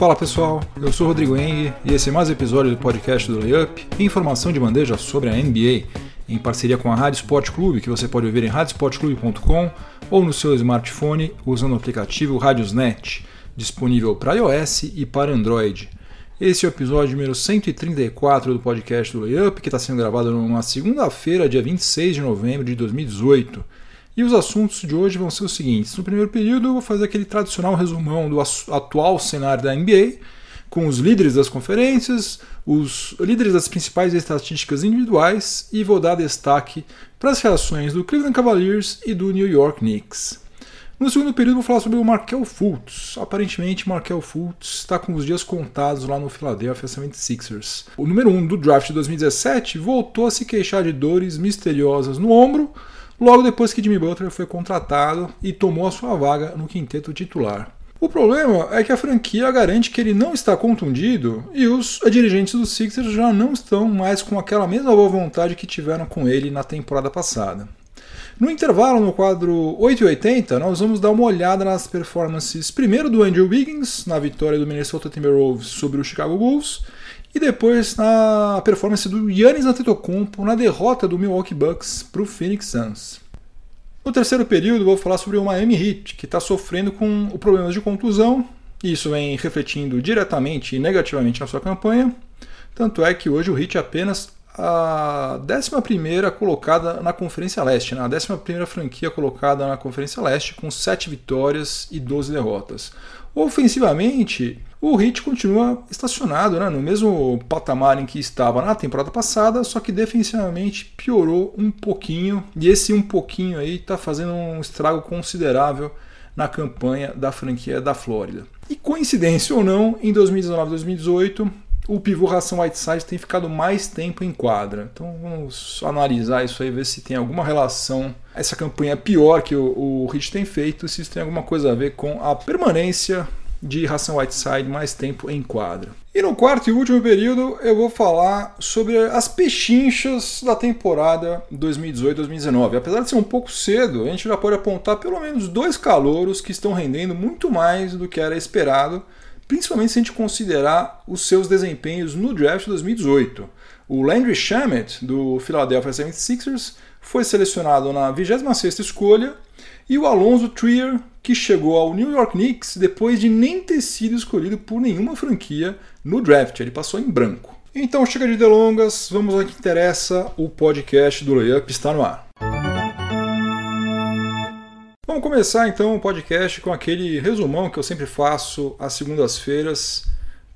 Fala pessoal, eu sou Rodrigo Eng e esse é mais um episódio do podcast do Layup, informação de bandeja sobre a NBA, em parceria com a Rádio Sport Clube, que você pode ouvir em radiosportclube.com ou no seu smartphone usando o aplicativo Radiosnet, disponível para iOS e para Android. Esse é o episódio número 134 do podcast do Layup, que está sendo gravado numa segunda-feira, dia 26 de novembro de 2018. E os assuntos de hoje vão ser os seguintes. No primeiro período, eu vou fazer aquele tradicional resumão do atual cenário da NBA, com os líderes das conferências, os líderes das principais estatísticas individuais e vou dar destaque para as reações do Cleveland Cavaliers e do New York Knicks. No segundo período, vou falar sobre o Markel Fultz. Aparentemente, Markel Fultz está com os dias contados lá no Philadelphia 76ers. O número 1 um do draft de 2017 voltou a se queixar de dores misteriosas no ombro logo depois que Jimmy Butler foi contratado e tomou a sua vaga no quinteto titular. O problema é que a franquia garante que ele não está contundido e os dirigentes do Sixers já não estão mais com aquela mesma boa vontade que tiveram com ele na temporada passada. No intervalo, no quadro 880, nós vamos dar uma olhada nas performances primeiro do Andrew Wiggins na vitória do Minnesota Timberwolves sobre o Chicago Bulls e depois na performance do Yannis Antetokounmpo na derrota do Milwaukee Bucks para o Phoenix Suns. No terceiro período, vou falar sobre o Miami Heat, que está sofrendo com problemas de contusão. Isso vem refletindo diretamente e negativamente na sua campanha. Tanto é que hoje o Heat é apenas a 11 colocada na Conferência Leste, né? a 11 franquia colocada na Conferência Leste, com 7 vitórias e 12 derrotas. Ofensivamente, o Heat continua estacionado né, no mesmo patamar em que estava na temporada passada, só que defensivamente piorou um pouquinho, e esse um pouquinho aí está fazendo um estrago considerável na campanha da franquia da Flórida. E coincidência ou não, em 2019 e 2018, o pivô Ração Whiteside tem ficado mais tempo em quadra. Então vamos analisar isso aí, ver se tem alguma relação, essa campanha pior que o, o tem feito, se isso tem alguma coisa a ver com a permanência de Ração Whiteside mais tempo em quadra. E no quarto e último período eu vou falar sobre as pechinchas da temporada 2018-2019. Apesar de ser um pouco cedo, a gente já pode apontar pelo menos dois calouros que estão rendendo muito mais do que era esperado principalmente se a gente considerar os seus desempenhos no draft de 2018. O Landry Shamet, do Philadelphia 76ers, foi selecionado na 26ª escolha, e o Alonso Trier, que chegou ao New York Knicks depois de nem ter sido escolhido por nenhuma franquia no draft, ele passou em branco. Então chega de delongas, vamos ao que interessa, o podcast do Layup está no ar. Vamos começar então o podcast com aquele resumão que eu sempre faço às segundas-feiras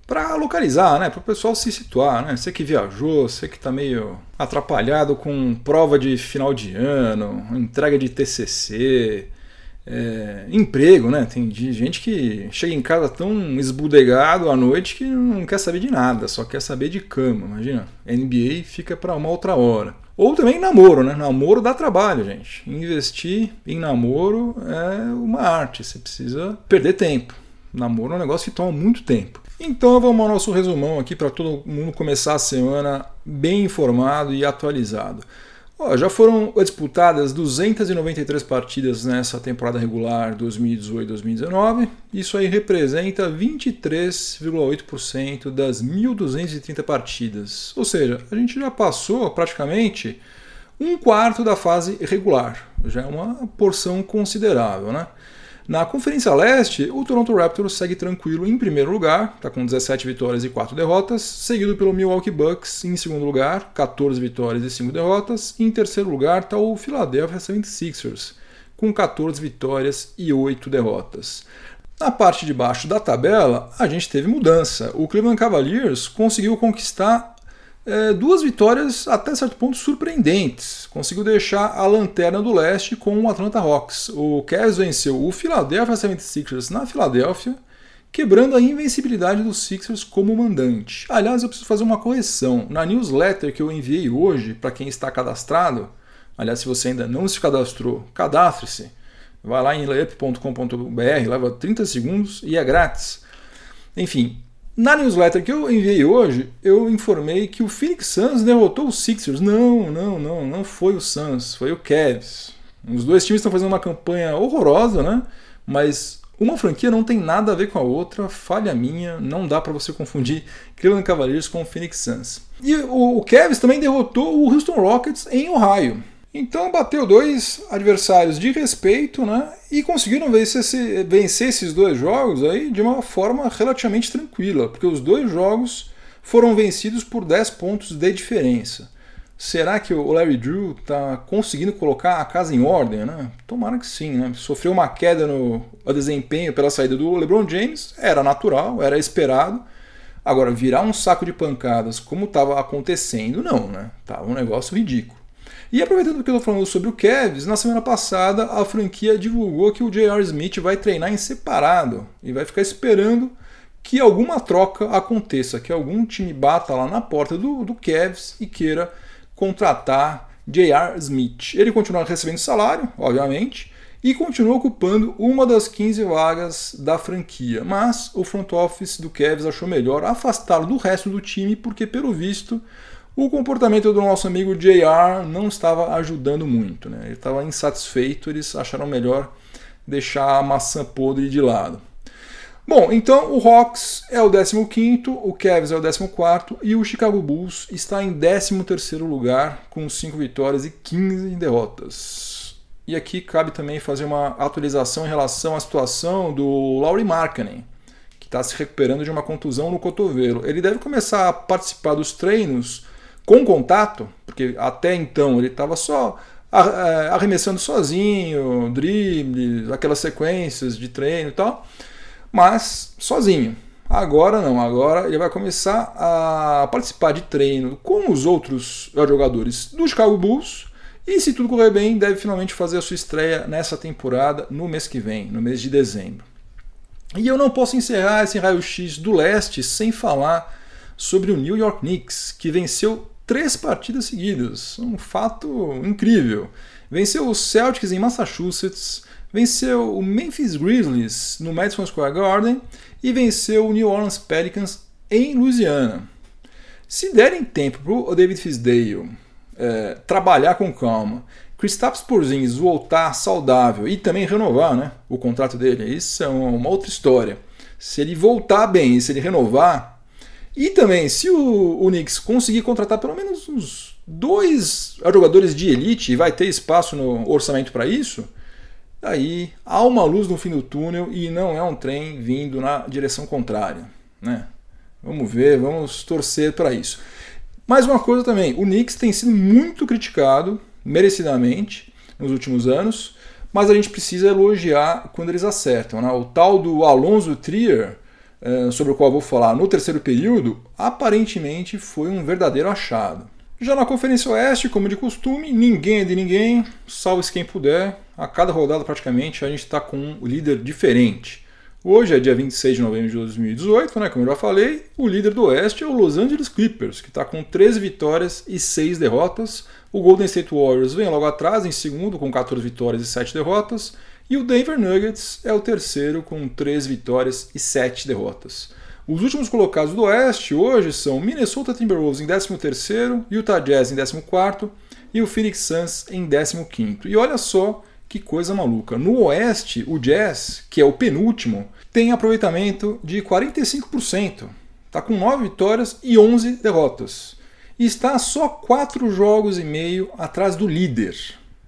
para localizar, né, para o pessoal se situar, né? Você que viajou, você que está meio atrapalhado com prova de final de ano, entrega de TCC, é, emprego, né? Tem gente que chega em casa tão esbudegado à noite que não quer saber de nada, só quer saber de cama. Imagina, NBA fica para uma outra hora. Ou também namoro, né? Namoro dá trabalho, gente. Investir em namoro é uma arte, você precisa perder tempo. Namoro é um negócio que toma muito tempo. Então vamos ao nosso resumão aqui para todo mundo começar a semana bem informado e atualizado. Ó, já foram disputadas 293 partidas nessa temporada regular 2018-2019. Isso aí representa 23,8% das 1.230 partidas. Ou seja, a gente já passou praticamente um quarto da fase regular. Já é uma porção considerável, né? Na Conferência Leste, o Toronto Raptors segue tranquilo em primeiro lugar, está com 17 vitórias e 4 derrotas, seguido pelo Milwaukee Bucks em segundo lugar, 14 vitórias e 5 derrotas, e em terceiro lugar está o Philadelphia 76ers, com 14 vitórias e 8 derrotas. Na parte de baixo da tabela, a gente teve mudança. O Cleveland Cavaliers conseguiu conquistar é, duas vitórias até certo ponto surpreendentes. Conseguiu deixar a lanterna do leste com o Atlanta Hawks. O Cavs venceu o Philadelphia 76ers na Filadélfia, quebrando a invencibilidade dos Sixers como mandante. Aliás, eu preciso fazer uma correção. Na newsletter que eu enviei hoje para quem está cadastrado, aliás, se você ainda não se cadastrou, cadastre-se. Vai lá em layup.com.br, leva 30 segundos e é grátis. Enfim, Na newsletter que eu enviei hoje, eu informei que o Phoenix Suns derrotou os Sixers. Não, não, não, não foi o Suns, foi o Cavs. Os dois times estão fazendo uma campanha horrorosa, né? Mas uma franquia não tem nada a ver com a outra, falha minha, não dá para você confundir Cleveland Cavaliers com o Phoenix Suns. E o, o Cavs também derrotou o Houston Rockets em Ohio. Então bateu dois adversários de respeito, né? E conseguiram vencer, vencer esses dois jogos aí de uma forma relativamente tranquila, porque os dois jogos foram vencidos por 10 pontos de diferença. Será que o Larry Drew está conseguindo colocar a casa em ordem? Né? Tomara que sim. Né? Sofreu uma queda no desempenho pela saída do LeBron James, era natural, era esperado. Agora, virar um saco de pancadas como estava acontecendo, não, né? Tava um negócio ridículo. E aproveitando que eu estou falando sobre o Cavs, na semana passada a franquia divulgou que o J.R. Smith vai treinar em separado e vai ficar esperando que alguma troca aconteça, que algum time bata lá na porta do, do Cavs e queira contratar J.R. Smith. Ele continua recebendo salário, obviamente, e continua ocupando uma das 15 vagas da franquia. Mas o front office do Cavs achou melhor afastá-lo do resto do time, porque, pelo visto, o comportamento do nosso amigo JR não estava ajudando muito. Né? Ele estava insatisfeito, eles acharam melhor deixar a maçã podre de lado. Bom, então o Hawks é o 15, o Cavs é o 14 e o Chicago Bulls está em 13º lugar com 5 vitórias e 15 derrotas. E aqui cabe também fazer uma atualização em relação à situação do Laurie Markkanen, que está se recuperando de uma contusão no cotovelo. Ele deve começar a participar dos treinos com contato, porque até então ele estava só é, arremessando sozinho, dribles, aquelas sequências de treino e tal mas sozinho. Agora não, agora ele vai começar a participar de treino com os outros jogadores do Chicago Bulls e, se tudo correr bem, deve finalmente fazer a sua estreia nessa temporada no mês que vem, no mês de dezembro. E eu não posso encerrar esse raio-x do leste sem falar sobre o New York Knicks, que venceu três partidas seguidas. Um fato incrível. Venceu os Celtics em Massachusetts, venceu o Memphis Grizzlies no Madison Square Garden e venceu o New Orleans Pelicans em Louisiana. Se derem tempo para o David Fisdale é, trabalhar com calma, Kristaps Porzingis voltar saudável e também renovar né, o contrato dele, isso é uma outra história. Se ele voltar bem e se ele renovar, e também se o, o Knicks conseguir contratar pelo menos uns dois jogadores de elite e vai ter espaço no orçamento para isso, Aí há uma luz no fim do túnel e não é um trem vindo na direção contrária. Né? Vamos ver, vamos torcer para isso. Mais uma coisa também, o Knicks tem sido muito criticado, merecidamente, nos últimos anos, mas a gente precisa elogiar quando eles acertam. Né? O tal do Alonso Trier, sobre o qual vou falar no terceiro período, aparentemente foi um verdadeiro achado. Já na Conferência Oeste, como de costume, ninguém é de ninguém, salve-se quem puder. A cada rodada, praticamente, a gente está com um líder diferente. Hoje é dia 26 de novembro de 2018, né, como eu já falei. O líder do Oeste é o Los Angeles Clippers, que está com 13 vitórias e 6 derrotas. O Golden State Warriors vem logo atrás, em segundo, com 14 vitórias e 7 derrotas. E o Denver Nuggets é o terceiro, com 3 vitórias e 7 derrotas. Os últimos colocados do Oeste hoje são Minnesota Timberwolves em 13º, Utah Jazz em 14º e o Phoenix Suns em 15º. E olha só que coisa maluca. No Oeste, o Jazz, que é o penúltimo, tem aproveitamento de 45%. Está com 9 vitórias e 11 derrotas. E está só 4 jogos e meio atrás do líder.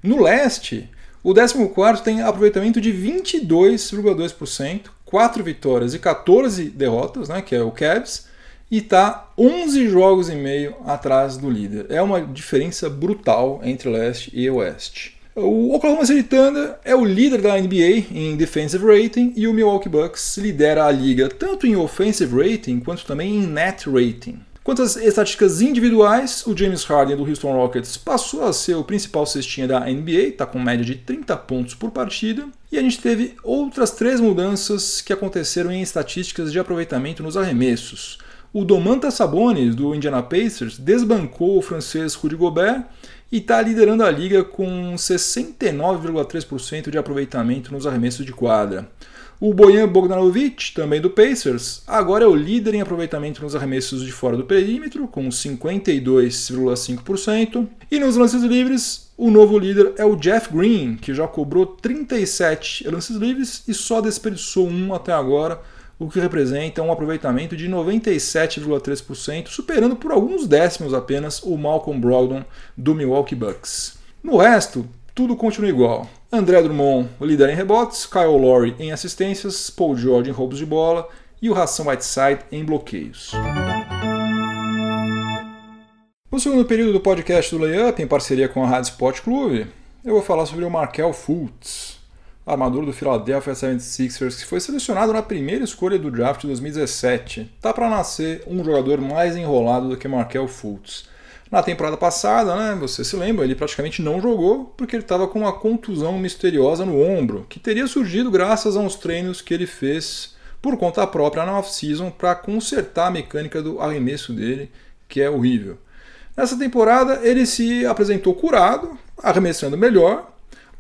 No Leste, o 14 tem aproveitamento de 22,2%, 4 vitórias e 14 derrotas, né, que é o Cavs, e está 11 jogos e meio atrás do líder. É uma diferença brutal entre leste e oeste. O Oklahoma City Thunder é o líder da NBA em defensive rating e o Milwaukee Bucks lidera a liga tanto em offensive rating quanto também em net rating. Quanto às estatísticas individuais, o James Harden do Houston Rockets passou a ser o principal cestinha da NBA, está com média de 30 pontos por partida. E a gente teve outras três mudanças que aconteceram em estatísticas de aproveitamento nos arremessos. O Domantas Sabonis, do Indiana Pacers, desbancou o francês Rudy Gobert e está liderando a liga com 69,3% de aproveitamento nos arremessos de quadra. O Bojan Bogdanovic, também do Pacers, agora é o líder em aproveitamento nos arremessos de fora do perímetro, com 52,5%. E nos lances livres, o novo líder é o Jeff Green, que já cobrou 37 lances livres e só desperdiçou um até agora, o que representa um aproveitamento de 97,3%, superando por alguns décimos apenas o Malcolm Brogdon do Milwaukee Bucks. No resto, tudo continua igual. André Drummond, líder em rebotes, Kyle Lowry em assistências, Paul George em roubos de bola e o Hassan Whiteside em bloqueios. No segundo período do podcast do Layup, em parceria com a Rádio Sport Clube, eu vou falar sobre o Markel Fultz, armador do Philadelphia 76ers, que foi selecionado na primeira escolha do draft de 2017. Tá para nascer um jogador mais enrolado do que Markel Fultz. Na temporada passada, né, você se lembra, ele praticamente não jogou porque ele estava com uma contusão misteriosa no ombro, que teria surgido graças a uns treinos que ele fez por conta própria na off-season para consertar a mecânica do arremesso dele, que é horrível. Nessa temporada ele se apresentou curado, arremessando melhor,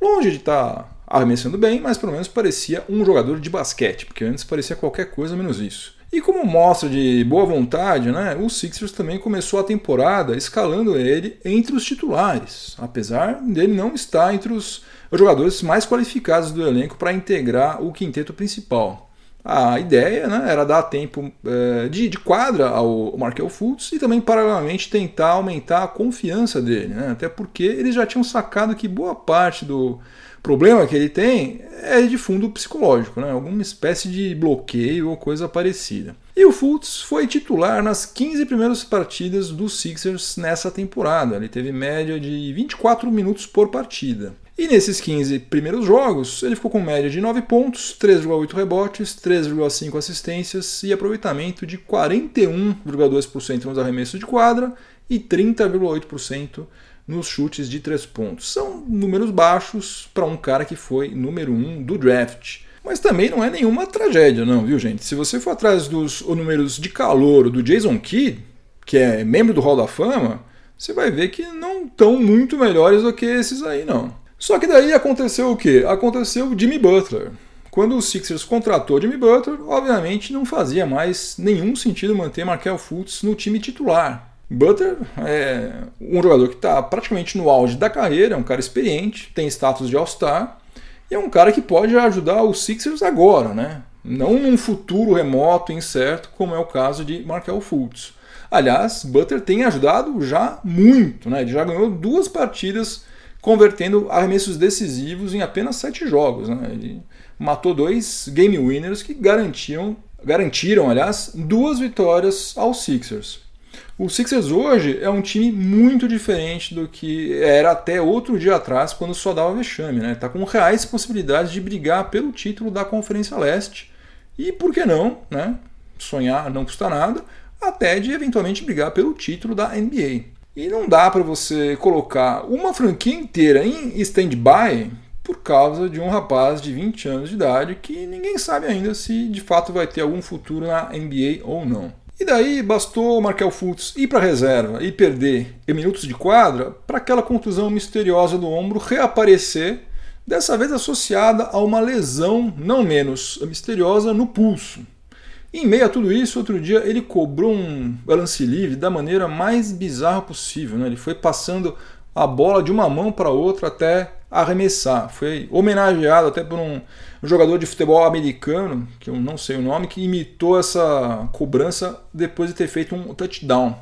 longe de estar tá arremessando bem, mas pelo menos parecia um jogador de basquete, porque antes parecia qualquer coisa menos isso. E como mostra de boa vontade, né, o Sixers também começou a temporada escalando ele entre os titulares, apesar dele não estar entre os jogadores mais qualificados do elenco para integrar o quinteto principal. A ideia né, era dar tempo é, de, de, quadra ao Markel Fultz e também, paralelamente, tentar aumentar a confiança dele, né, até porque eles já tinham sacado que boa parte do problema que ele tem é de fundo psicológico, né? alguma espécie de bloqueio ou coisa parecida. E o Fultz foi titular nas 15 primeiras partidas dos Sixers nessa temporada. Ele teve média de 24 minutos por partida. E nesses 15 primeiros jogos, ele ficou com média de 9 pontos, 3,8 rebotes, 3,5 assistências e aproveitamento de 41,2% nos arremessos de quadra e 30,8% nos chutes de três pontos. São números baixos para um cara que foi número um do draft. Mas também não é nenhuma tragédia, não, viu, gente? Se você for atrás dos números de calor do Jason Kidd, que é membro do Hall da Fama, você vai ver que não estão muito melhores do que esses aí, não. Só que daí aconteceu o quê? Aconteceu o Jimmy Butler. Quando o Sixers contratou Jimmy Butler, obviamente não fazia mais nenhum sentido manter Markel Fultz no time titular. Butler é um jogador que está praticamente no auge da carreira, é um cara experiente, tem status de All-Star e é um cara que pode ajudar os Sixers agora, né? Não num futuro remoto, incerto, como é o caso de Markel Fultz. Aliás, Butler tem ajudado já muito, né? Ele já ganhou duas partidas convertendo arremessos decisivos em apenas sete jogos. Né? Ele matou dois game winners que garantiam, garantiram, aliás, duas vitórias aos Sixers. O Sixers hoje é um time muito diferente do que era até outro dia atrás, quando só dava vexame. Né? Está com reais possibilidades de brigar pelo título da Conferência Leste. E por que não? Né? Sonhar não custa nada, até de eventualmente brigar pelo título da NBA. E não dá para você colocar uma franquia inteira em stand-by por causa de um rapaz de 20 anos de idade que ninguém sabe ainda se de fato vai ter algum futuro na NBA ou não. E daí bastou Markel Fultz ir para a reserva e perder em minutos de quadra para aquela contusão misteriosa do ombro reaparecer, dessa vez associada a uma lesão não menos misteriosa no pulso. E em meio a tudo isso, outro dia ele cobrou um balance livre da maneira mais bizarra possível. Né? Ele foi passando a bola de uma mão para outra até arremessar. Foi homenageado até por um jogador de futebol americano, que eu não sei o nome, que imitou essa cobrança depois de ter feito um touchdown.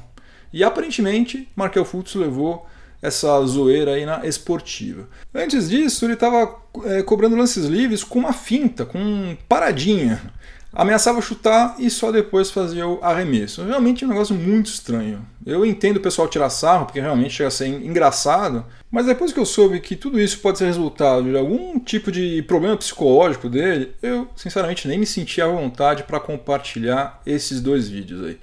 E aparentemente, Markel Fultz levou essa zoeira aí na esportiva. Antes disso, ele estava é, cobrando lances livres com uma finta, com paradinha ameaçava chutar e só depois fazia o arremesso. Realmente é um negócio muito estranho. Eu entendo o pessoal tirar sarro, porque realmente chega a ser engraçado, mas depois que eu soube que tudo isso pode ser resultado de algum tipo de problema psicológico dele, eu sinceramente nem me senti à vontade para compartilhar esses dois vídeos aí.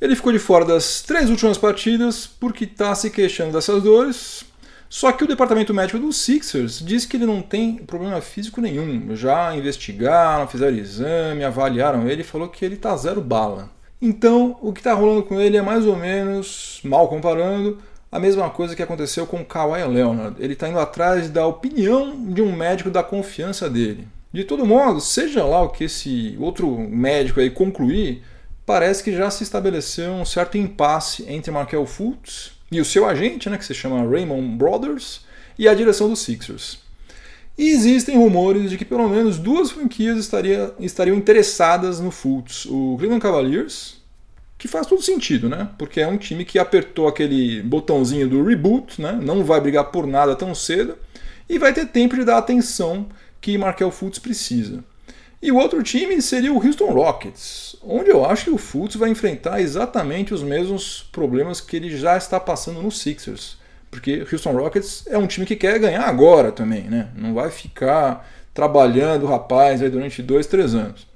Ele ficou de fora das três últimas partidas porque está se queixando dessas dores, só que o departamento médico dos Sixers diz que ele não tem problema físico nenhum. Já investigaram, fizeram exame, avaliaram ele e falou que ele tá zero bala. Então, o que está rolando com ele é mais ou menos, mal comparando, a mesma coisa que aconteceu com Kawhi Leonard. Ele está indo atrás da opinião de um médico da confiança dele. De todo modo, seja lá o que esse outro médico aí concluir, parece que já se estabeleceu um certo impasse entre Markel Fultz e o seu agente, né, que se chama Raymond Brothers, e a direção dos Sixers. E existem rumores de que pelo menos duas franquias estaria, estariam interessadas no Fultz. O Cleveland Cavaliers, que faz todo sentido, né? Porque é um time que apertou aquele botãozinho do reboot, né? Não vai brigar por nada tão cedo e vai ter tempo de dar a atenção que Markel Fultz precisa. E o outro time seria o Houston Rockets, onde eu acho que o Fultz vai enfrentar exatamente os mesmos problemas que ele já está passando no Sixers. Porque o Houston Rockets é um time que quer ganhar agora também, né? Não vai ficar trabalhando o rapaz aí durante dois, três anos.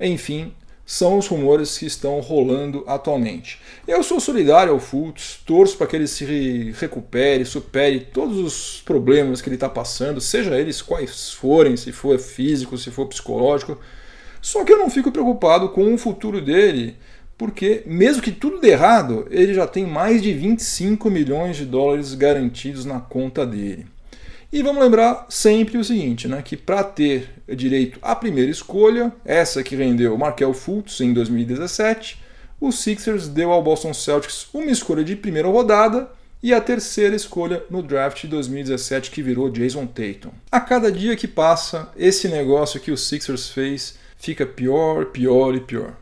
Enfim, são os rumores que estão rolando atualmente. Eu sou solidário ao Fultz, torço para que ele se recupere, supere todos os problemas que ele está passando, seja eles quais forem, se for físico, se for psicológico. Só que eu não fico preocupado com o futuro dele, porque mesmo que tudo dê errado, ele já tem mais de 25 milhões de dólares garantidos na conta dele. E vamos lembrar sempre o seguinte, né, que para ter direito à primeira escolha, essa que rendeu Markel Fultz em 2017, o Sixers deu ao Boston Celtics uma escolha de primeira rodada e a terceira escolha no draft de 2017 que virou Jason Tatum. A cada dia que passa, esse negócio que o Sixers fez fica pior, pior e pior.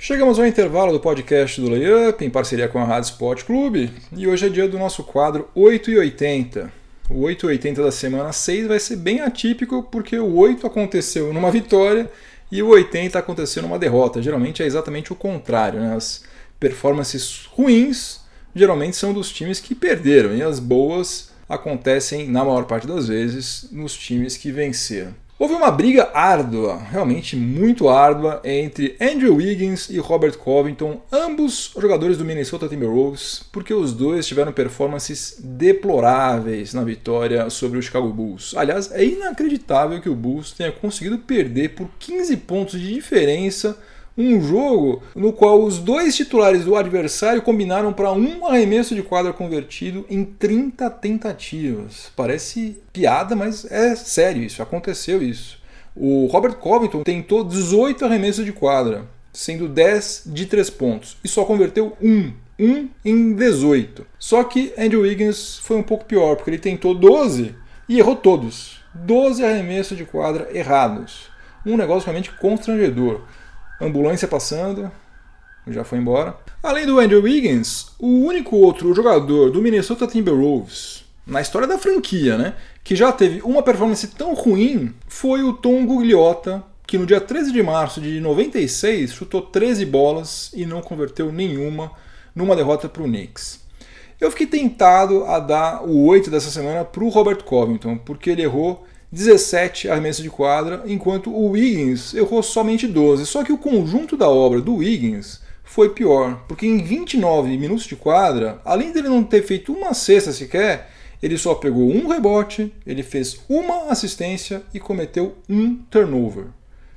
Chegamos ao intervalo do podcast do Layup, em parceria com a Rádio Sport Clube, e hoje é dia do nosso quadro 8 e 80. O 8 e 80 da semana 6 vai ser bem atípico, porque o 8 aconteceu numa vitória e o 80 aconteceu numa derrota. Geralmente é exatamente o contrário, né? As performances ruins geralmente são dos times que perderam, e as boas acontecem, na maior parte das vezes, nos times que venceram. Houve uma briga árdua, realmente muito árdua, entre Andrew Wiggins e Robert Covington, ambos jogadores do Minnesota Timberwolves, porque os dois tiveram performances deploráveis na vitória sobre o Chicago Bulls. Aliás, é inacreditável que o Bulls tenha conseguido perder por 15 pontos de diferença um jogo no qual os dois titulares do adversário combinaram para um arremesso de quadra convertido em 30 tentativas. Parece piada, mas é sério isso, aconteceu isso. O Robert Covington tentou 18 arremessos de quadra, sendo 10 de 3 pontos, e só converteu um. Um em 18. Só que Andrew Wiggins foi um pouco pior, porque ele tentou 12 e errou todos. 12 arremessos de quadra errados. Um negócio realmente constrangedor ambulância passando, já foi embora. Além do Andrew Wiggins, o único outro jogador do Minnesota Timberwolves na história da franquia, né, que já teve uma performance tão ruim foi o Tom Gugliotta, que no dia 13 de março de 96 chutou 13 bolas e não converteu nenhuma numa derrota para o Knicks. Eu fiquei tentado a dar o 8 dessa semana para o Robert Covington, porque ele errou 17 arremessos de quadra, enquanto o Wiggins errou somente 12. Só que o conjunto da obra do Wiggins foi pior, porque em 29 minutos de quadra, além dele não ter feito uma cesta sequer, ele só pegou um rebote, ele fez uma assistência e cometeu um turnover.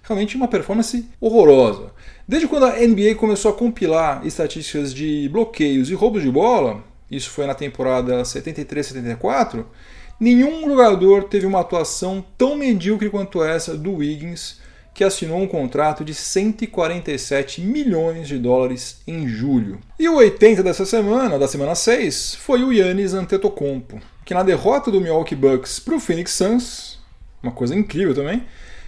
Realmente uma performance horrorosa. Desde quando a NBA começou a compilar estatísticas de bloqueios e roubos de bola, isso foi na temporada 73-74, Nenhum jogador teve uma atuação tão medíocre quanto essa do Wiggins, que assinou um contrato de 147 milhões de dólares em julho. E o 80 dessa semana, da semana 6, foi o Yannis Antetokounmpo, que na derrota do Milwaukee Bucks para o Phoenix Suns, uma coisa incrível também,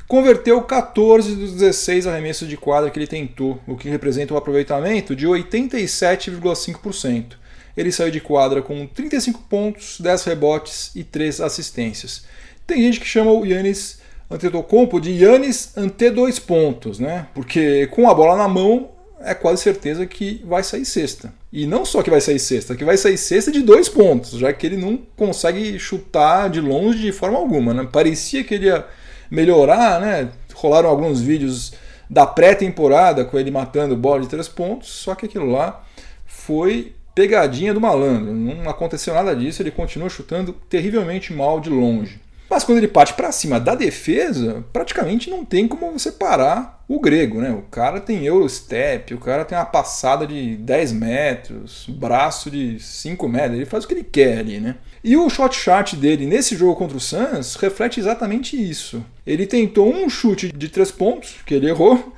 converteu 14 dos 16 arremessos de quadra que ele tentou, o que representa um aproveitamento de 87,5% ele saiu de quadra com 35 pontos, 10 rebotes e 3 assistências. Tem gente que chama o Yannis Antetokounmpo de Yannis ante dois pontos, né? Porque com a bola na mão é quase certeza que vai sair sexta. E não só que vai sair sexta, que vai sair sexta de dois pontos, já que ele não consegue chutar de longe de forma alguma, né? Parecia que ele ia melhorar, né? Rolaram alguns vídeos da pré-temporada com ele matando bola de três pontos, só que aquilo lá foi pegadinha do malandro. Não aconteceu nada disso, ele continua chutando terrivelmente mal de longe. Mas quando ele parte para cima da defesa, praticamente não tem como você parar o grego, né? O cara tem Eurostep, o cara tem uma passada de 10 metros, braço de 5 metros, ele faz o que ele quer ali, né? E o shot chart dele nesse jogo contra o Suns reflete exatamente isso. Ele tentou um chute de 3 pontos, que ele errou,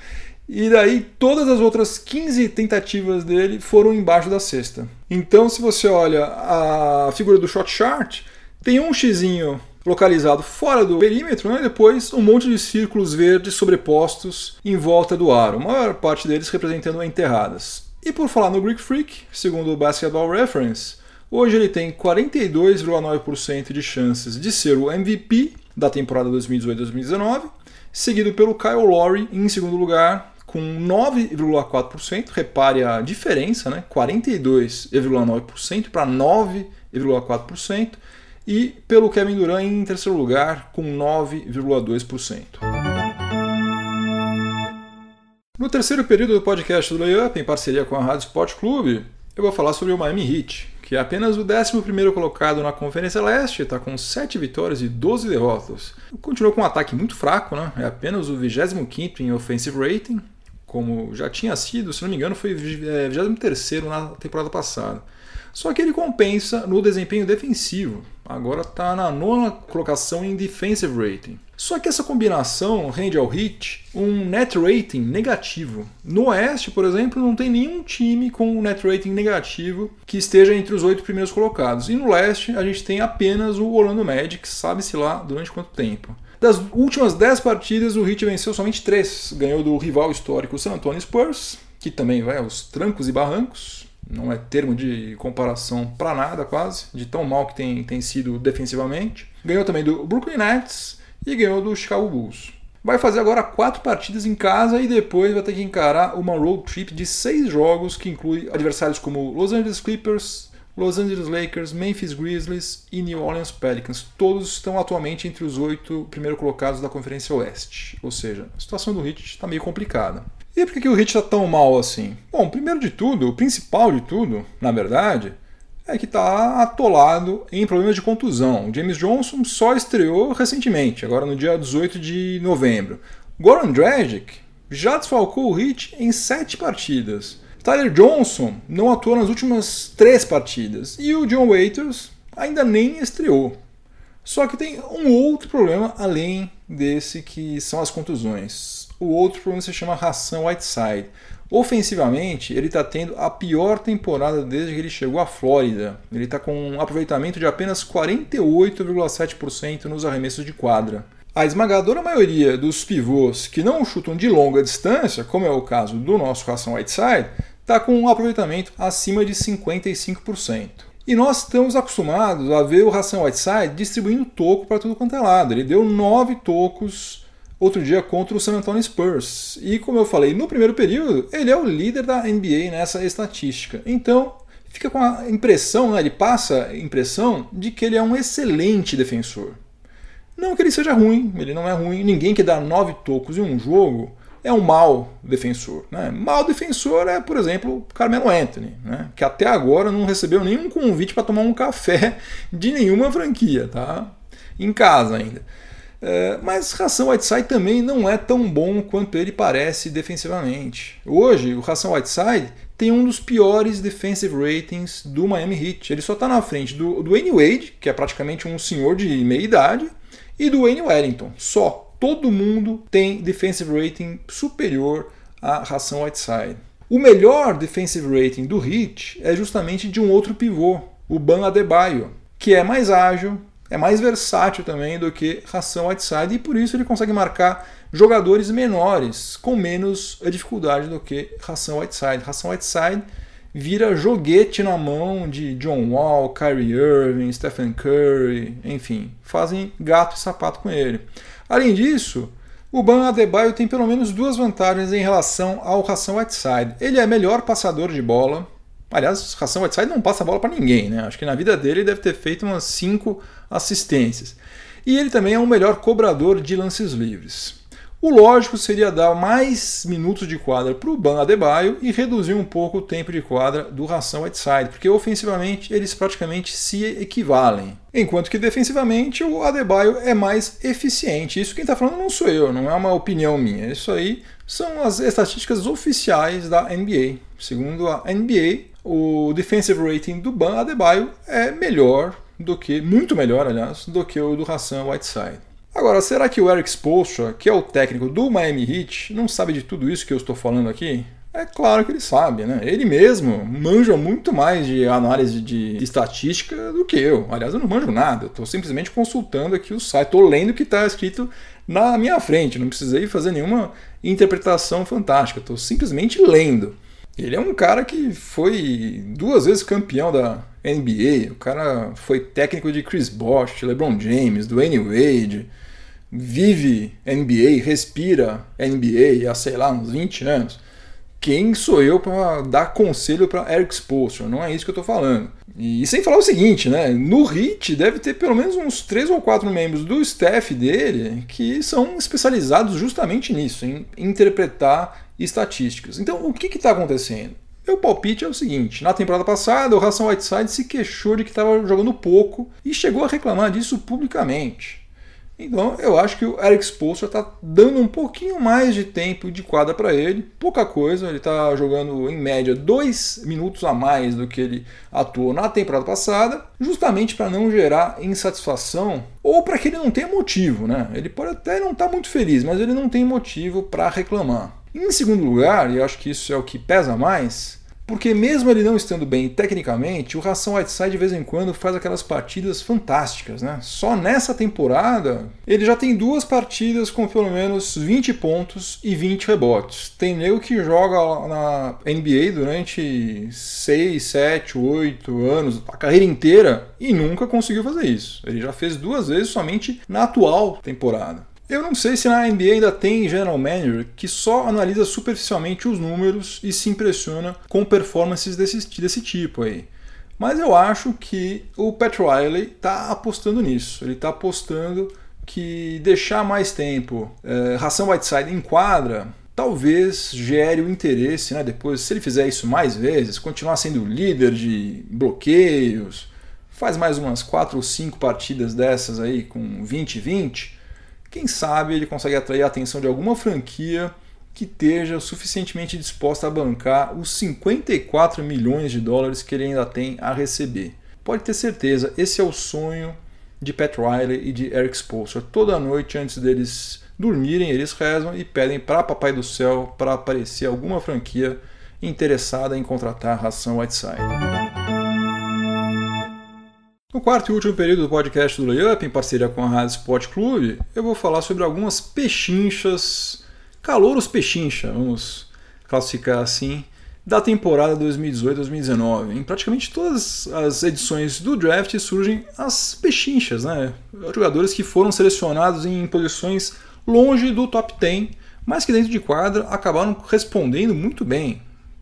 e daí todas as outras 15 tentativas dele foram embaixo da cesta. Então, se você olha a figura do shot chart, tem um xizinho localizado fora do perímetro, né? depois um monte de círculos verdes sobrepostos em volta do aro, a maior parte deles representando enterradas. E por falar no Greek Freak, segundo o Basketball Reference, hoje ele tem 42,9% de chances de ser o MVP da temporada 2018-2019, seguido pelo Kyle Lowry em segundo lugar com 9,4%. Repare a diferença, né? 42,9% para 9,4% e pelo Kevin Durant em terceiro lugar com 9,2%. No terceiro período do podcast do Layup, em parceria com a Rádio Sport Clube, eu vou falar sobre o Miami Heat, que é apenas o 11 colocado na Conferência Leste, está com 7 vitórias e 12 derrotas. Continuou com um ataque muito fraco, né? é apenas o 25 em offensive rating, como já tinha sido, se não me engano, foi 23 é, na temporada passada. Só que ele compensa no desempenho defensivo. Agora está na nona colocação em defensive rating. Só que essa combinação rende ao Heat um net rating negativo. No Oeste, por exemplo, não tem nenhum time com um net rating negativo que esteja entre os oito primeiros colocados. E no Leste, a gente tem apenas o Orlando Magic, sabe-se lá durante quanto tempo. Das últimas dez partidas, o Heat venceu somente três. Ganhou do rival histórico San Antonio Spurs, que também vai aos trancos e barrancos não é termo de comparação para nada quase, de tão mal que tem, tem sido defensivamente. Ganhou também do Brooklyn Nets e ganhou do Chicago Bulls. Vai fazer agora quatro partidas em casa e depois vai ter que encarar uma road trip de seis jogos que inclui adversários como Los Angeles Clippers, Los Angeles Lakers, Memphis Grizzlies e New Orleans Pelicans. Todos estão atualmente entre os oito primeiros colocados da Conferência Oeste. Ou seja, a situação do Heat está meio complicada. E por que, o Hit está tão mal assim? Bom, primeiro de tudo, o principal de tudo, na verdade, é que está atolado em problemas de contusão. O James Johnson só estreou recentemente, agora no dia 18 de novembro. Goran Dragic já desfalcou o Hit em sete partidas. Tyler Johnson não atuou nas últimas três partidas. E o John Waiters ainda nem estreou. Só que tem um outro problema além desse que são as contusões. O outro problema se chama Ração Whiteside. Ofensivamente, ele está tendo a pior temporada desde que ele chegou à Flórida. Ele está com um aproveitamento de apenas 48,7% nos arremessos de quadra. A esmagadora maioria dos pivôs que não chutam de longa distância, como é o caso do nosso Ração Whiteside, está com um aproveitamento acima de 55%. E nós estamos acostumados a ver o Ração Whiteside distribuindo toco para tudo quanto é lado. Ele deu nove tocos outro dia contra o San Antonio Spurs. E como eu falei, no primeiro período, ele é o líder da NBA nessa estatística. Então, fica com a impressão, né, ele passa a impressão de que ele é um excelente defensor. Não que ele seja ruim, ele não é ruim. Ninguém que dá nove tocos em um jogo é um mau defensor. Né? Mau defensor é, por exemplo, Carmelo Anthony, né? que até agora não recebeu nenhum convite para tomar um café de nenhuma franquia, tá? Em casa ainda. É, mas Ração Whiteside também não é tão bom quanto ele parece defensivamente. Hoje, o Ração Whiteside tem um dos piores defensive ratings do Miami Heat. Ele só está na frente do, do Wayne Wade, que é praticamente um senhor de meia idade, e do Wayne Wellington. Só. Todo mundo tem defensive rating superior a Ração Whiteside. O melhor defensive rating do Heat é justamente de um outro pivô, o Ban Adebayo, que é mais ágil, é mais versátil também do que Ração Whiteside e por isso ele consegue marcar jogadores menores com menos dificuldade do que Ração Whiteside. Ração Whiteside vira joguete na mão de John Wall, Kyrie Irving, Stephen Curry, enfim, fazem gato e sapato com ele. Além disso, o Ban Adebayo tem pelo menos duas vantagens em relação ao Ração Whiteside. Ele é melhor passador de bola, Aliás, Ração Whiteside não passa bola para ninguém, né? Acho que na vida dele ele deve ter feito umas 5 assistências. E ele também é um melhor cobrador de lances livres. O lógico seria dar mais minutos de quadra para o Ban Adebayo e reduzir um pouco o tempo de quadra do Ração Whiteside, porque ofensivamente eles praticamente se equivalem. Enquanto que defensivamente o Adebayo é mais eficiente. Isso quem está falando não sou eu, não é uma opinião minha. Isso aí são as estatísticas oficiais da NBA. Segundo a NBA, o defensive rating do Ban Adebayo é melhor do que, muito melhor, aliás, do que o do Hassan Whiteside. Agora, será que o Eric Spoelstra, que é o técnico do Miami Heat, não sabe de tudo isso que eu estou falando aqui? É claro que ele sabe, né? Ele mesmo manja muito mais de análise de estatística do que eu. Aliás, eu não manjo nada, estou simplesmente consultando aqui o site, estou lendo o que está escrito na minha frente, não precisei fazer nenhuma interpretação fantástica, estou simplesmente lendo. Ele é um cara que foi duas vezes campeão da NBA, o cara foi técnico de Chris Bosh, LeBron James, Dwayne Wade, vive NBA, respira NBA há, sei lá, uns 20 anos. Quem sou eu para dar conselho para Eric Spoelstra? Não é isso que eu estou falando. E sem falar o seguinte, né? No HIT deve ter pelo menos uns três ou quatro membros do staff dele que são especializados justamente nisso, em interpretar estatísticas. Então, o que está acontecendo? Meu palpite é o seguinte: na temporada passada, o Ração Whiteside se queixou de que estava jogando pouco e chegou a reclamar disso publicamente. Então eu acho que o Eric Spoelstra está dando um pouquinho mais de tempo de quadra para ele, pouca coisa, ele está jogando em média dois minutos a mais do que ele atuou na temporada passada, justamente para não gerar insatisfação ou para que ele não tenha motivo, né? Ele pode até não estar tá muito feliz, mas ele não tem motivo para reclamar. Em segundo lugar, e acho que isso é o que pesa mais, porque mesmo ele não estando bem tecnicamente, o Ração Whiteside de vez em quando faz aquelas partidas fantásticas, né? Só nessa temporada ele já tem duas partidas com pelo menos 20 pontos e 20 rebotes. Tem nego que joga na NBA durante 6, 7, 8 anos, a carreira inteira, e nunca conseguiu fazer isso. Ele já fez duas vezes somente na atual temporada. Eu não sei se na NBA ainda tem general manager que só analisa superficialmente os números e se impressiona com performances desse, desse tipo aí. Mas eu acho que o Pat Riley está apostando nisso. Ele está apostando que deixar mais tempo é, ração Whiteside em quadra talvez gere o interesse, né? Depois, se ele fizer isso mais vezes, continuar sendo líder de bloqueios, faz mais umas 4 ou 5 partidas dessas aí com 20-20, quem sabe ele consegue atrair a atenção de alguma franquia que esteja suficientemente disposta a bancar os 54 milhões de dólares que ele ainda tem a receber. Pode ter certeza, esse é o sonho de Pat Riley e de Eric Spoelstra. Toda noite antes deles dormirem, eles rezam e pedem para Papai do Céu para aparecer alguma franquia interessada em contratar a ração Whiteside. No quarto e último período do podcast do Layup, em parceria com a Rádio Sport Clube, eu vou falar sobre algumas pechinchas, calouros pechincha, vamos classificar assim, da temporada 2018-2019. Em praticamente todas as edições do draft surgem as pechinchas, né? Jogadores que foram selecionados em posições longe do top 10, mas que dentro de quadra acabaram respondendo muito bem,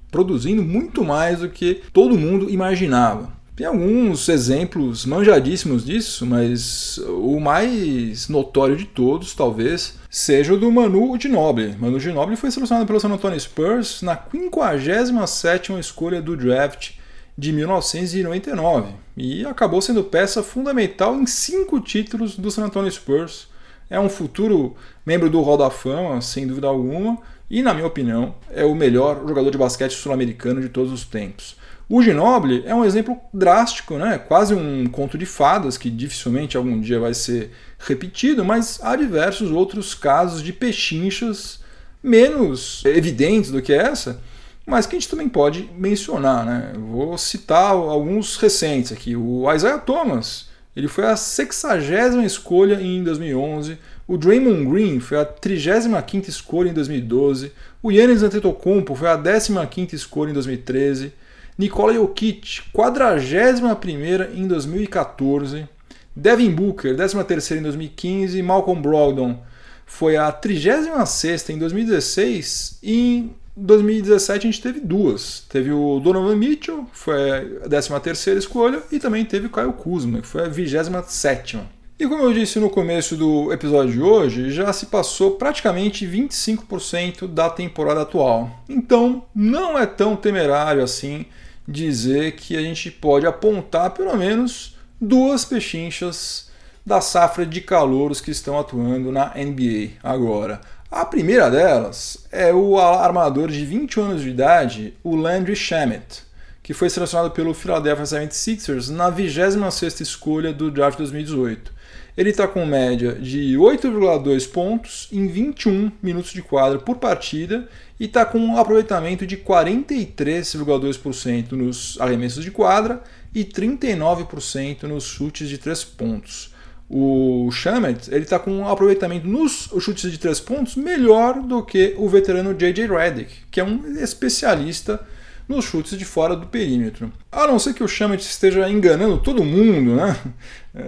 produzindo muito mais do que todo mundo imaginava. Tem alguns exemplos manjadíssimos disso, mas o mais notório de todos, talvez, seja o do Manu Ginobili. Manu Ginobili foi selecionado pelo San Antonio Spurs na 57ª escolha do draft de 1999 e acabou sendo peça fundamental em cinco títulos do San Antonio Spurs. É um futuro membro do Hall da Fama, sem dúvida alguma, e, na minha opinião, é o melhor jogador de basquete sul-americano de todos os tempos. O Ginobili é um exemplo drástico, né? quase um conto de fadas que dificilmente algum dia vai ser repetido, mas há diversos outros casos de pechinchas menos evidentes do que essa, mas que a gente também pode mencionar. Né? vou citar alguns recentes aqui. O Isaiah Thomas ele foi a 60 escolha em 2011, o Draymond Green foi a 35ª escolha em 2012, o Yannis Antetokounmpo foi a 15ª escolha em 2013, Nikola Jokic, 41 em 2014. Devin Booker, 13 em 2015. Malcolm Brogdon foi a 36 em 2016. E em 2017 a gente teve duas. Teve o Donovan Mitchell, foi a 13 escolha. E também teve o Kyle Kuzma, que foi a 27. E como eu disse no começo do episódio de hoje, já se passou praticamente 25% da temporada atual. Então, não é tão temerário assim dizer que a gente pode apontar pelo menos duas pechinchas da safra de calouros que estão atuando na NBA agora. A primeira delas é o armador de 21 anos de idade, o Landry Shamet, que foi selecionado pelo Philadelphia 76ers na 26ª escolha do draft 2018. Ele está com média de 8,2 pontos em 21 minutos de quadra por partida e está com um aproveitamento de 43,2% nos arremessos de quadra e 39% nos chutes de 3 pontos o Shamet ele está com um aproveitamento nos chutes de três pontos melhor do que o veterano J.J. Redick, que é um especialista nos chutes de fora do perímetro. A não ser que o Shamet esteja enganando todo mundo, né?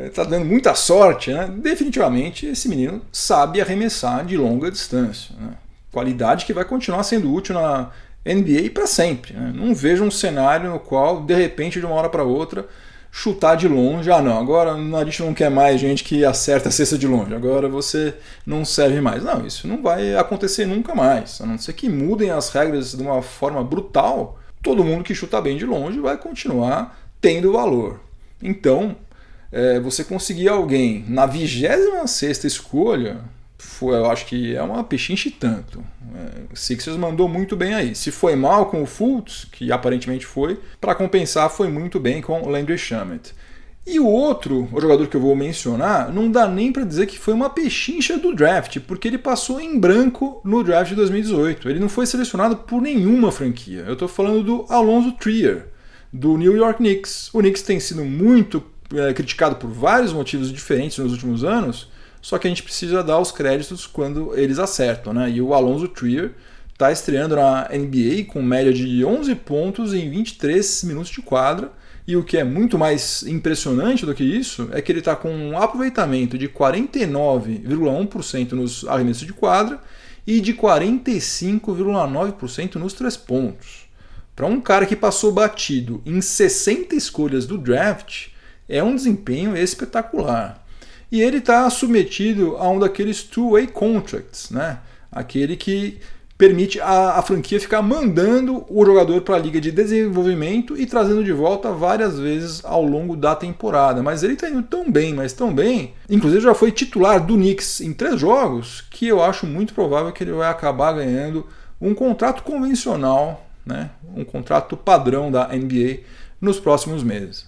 Está é, dando muita sorte, né? Definitivamente esse menino sabe arremessar de longa distância. Né? Qualidade que vai continuar sendo útil na NBA para sempre. Né? Não vejo um cenário no qual, de repente, de uma hora para outra, chutar de longe. Ah, não, agora a gente não quer mais gente que acerta a cesta de longe, agora você não serve mais. Não, isso não vai acontecer nunca mais. A não ser que mudem as regras de uma forma brutal, todo mundo que chuta bem de longe vai continuar tendo valor. Então, é, você conseguir alguém na 26 escolha foi, eu acho que é uma pechinche tanto. É, o Sixers mandou muito bem aí. Se foi mal com o Fultz, que aparentemente foi, para compensar foi muito bem com o Landry Shamet. E o outro, o jogador que eu vou mencionar, não dá nem para dizer que foi uma pechincha do draft, porque ele passou em branco no draft de 2018. Ele não foi selecionado por nenhuma franquia. Eu estou falando do Alonso Trier, do New York Knicks. O Knicks tem sido muito é, criticado por vários motivos diferentes nos últimos anos, só que a gente precisa dar os créditos quando eles acertam, né? E o Alonso Trier está estreando na NBA com média de 11 pontos em 23 minutos de quadra. E o que é muito mais impressionante do que isso é que ele está com um aproveitamento de 49,1% nos arremessos de quadra e de 45,9% nos três pontos. Para um cara que passou batido em 60 escolhas do draft, é um desempenho espetacular. E ele está submetido a um daqueles two-way contracts, né? aquele que permite a, a franquia ficar mandando o jogador para a liga de desenvolvimento e trazendo de volta várias vezes ao longo da temporada. Mas ele está indo tão bem, mas tão bem, inclusive já foi titular do Knicks em três jogos, que eu acho muito provável que ele vai acabar ganhando um contrato convencional, né? um contrato padrão da NBA nos próximos meses.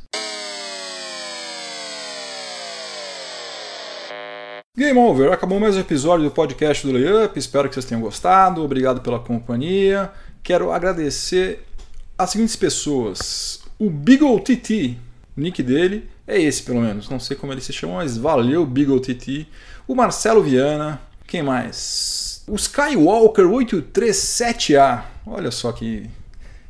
Game over, acabou mais um episódio do podcast do Layup. Espero que vocês tenham gostado. Obrigado pela companhia. Quero agradecer as seguintes pessoas: o Beagle TT, nick dele é esse pelo menos, não sei como ele se chama, mas valeu Beagle TT. O Marcelo Viana, quem mais? O Skywalker 837A, olha só que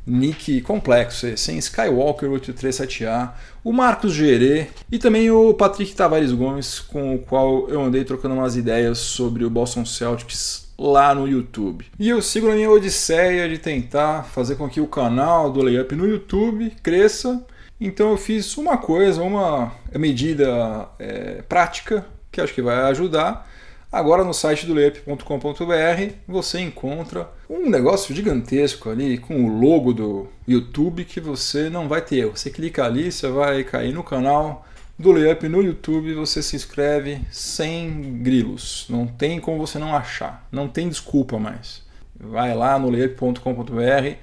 nick complexo hein? Skywalker 837A, o Marcos Gerê e também o Patrick Tavares Gomes, com o qual eu andei trocando umas ideias sobre o Boston Celtics lá no YouTube. E eu sigo na minha odisseia de tentar fazer com que o canal do Layup no YouTube cresça. Então eu fiz uma coisa, uma medida é, prática que acho que vai ajudar Agora no site do leap.com.br você encontra um negócio gigantesco ali com o logo do YouTube que você não vai ter. Você clica ali, você vai cair no canal do Layup no YouTube, você se inscreve sem grilos. Não tem como você não achar, não tem desculpa mais. Vai lá no layup.com.br,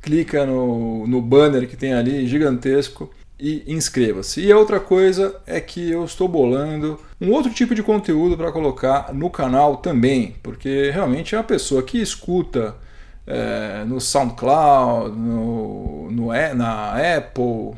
clica no, no banner que tem ali gigantesco e inscreva-se. E a outra coisa é que eu estou bolando um outro tipo de conteúdo para colocar no canal também, porque realmente é uma pessoa que escuta é, no SoundCloud, no, no, na Apple,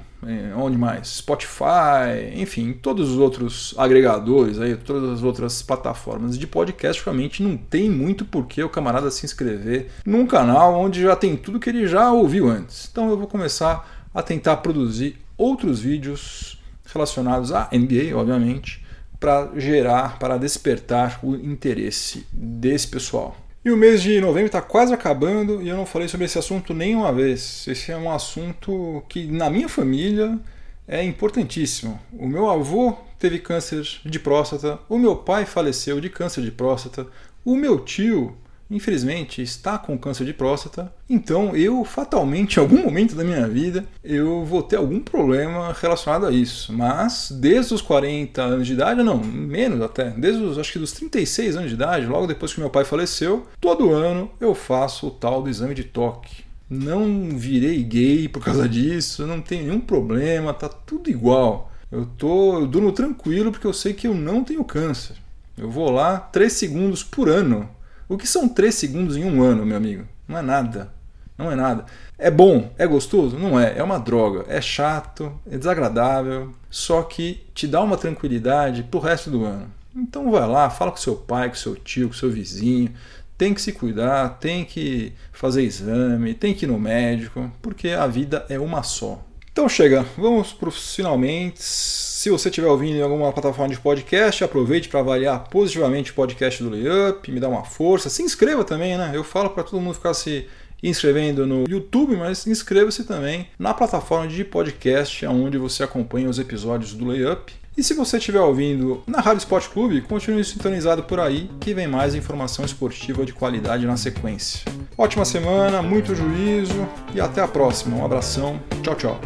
onde mais? Spotify, enfim, todos os outros agregadores, aí, todas as outras plataformas de podcast, realmente não tem muito porquê o camarada se inscrever num canal onde já tem tudo que ele já ouviu antes. Então eu vou começar a tentar produzir outros vídeos relacionados à NBA, obviamente, para gerar, para despertar o interesse desse pessoal. E o mês de novembro está quase acabando e eu não falei sobre esse assunto nenhuma vez. Esse é um assunto que na minha família é importantíssimo. O meu avô teve câncer de próstata, o meu pai faleceu de câncer de próstata, o meu tio infelizmente está com câncer de próstata, então eu fatalmente em algum momento da minha vida eu vou ter algum problema relacionado a isso. Mas desde os 40 anos de idade, não, menos até, desde os acho que dos 36 anos de idade, logo depois que meu pai faleceu, todo ano eu faço o tal do exame de toque. Não virei gay por causa disso, não tem nenhum problema, tá tudo igual. Eu tô, eu durmo tranquilo porque eu sei que eu não tenho câncer. Eu vou lá 3 segundos por ano o que são 3 segundos em um ano, meu amigo? Não é nada. Não é nada. É bom? É gostoso? Não é. É uma droga. É chato, é desagradável, só que te dá uma tranquilidade pro resto do ano. Então vai lá, fala com seu pai, com seu tio, com seu vizinho. Tem que se cuidar, tem que fazer exame, tem que ir no médico, porque a vida é uma só. Então chega, vamos para finalmente. Se você estiver ouvindo em alguma plataforma de podcast, aproveite para avaliar positivamente o podcast do Layup, me dá uma força. Se inscreva também, né? Eu falo para todo mundo ficar se inscrevendo no YouTube, mas inscreva-se também na plataforma de podcast onde você acompanha os episódios do Layup. E se você estiver ouvindo na Rádio Sport Clube, continue sintonizado por aí que vem mais informação esportiva de qualidade na sequência. Ótima semana, muito juízo e até a próxima. Um abração. Tchau, tchau.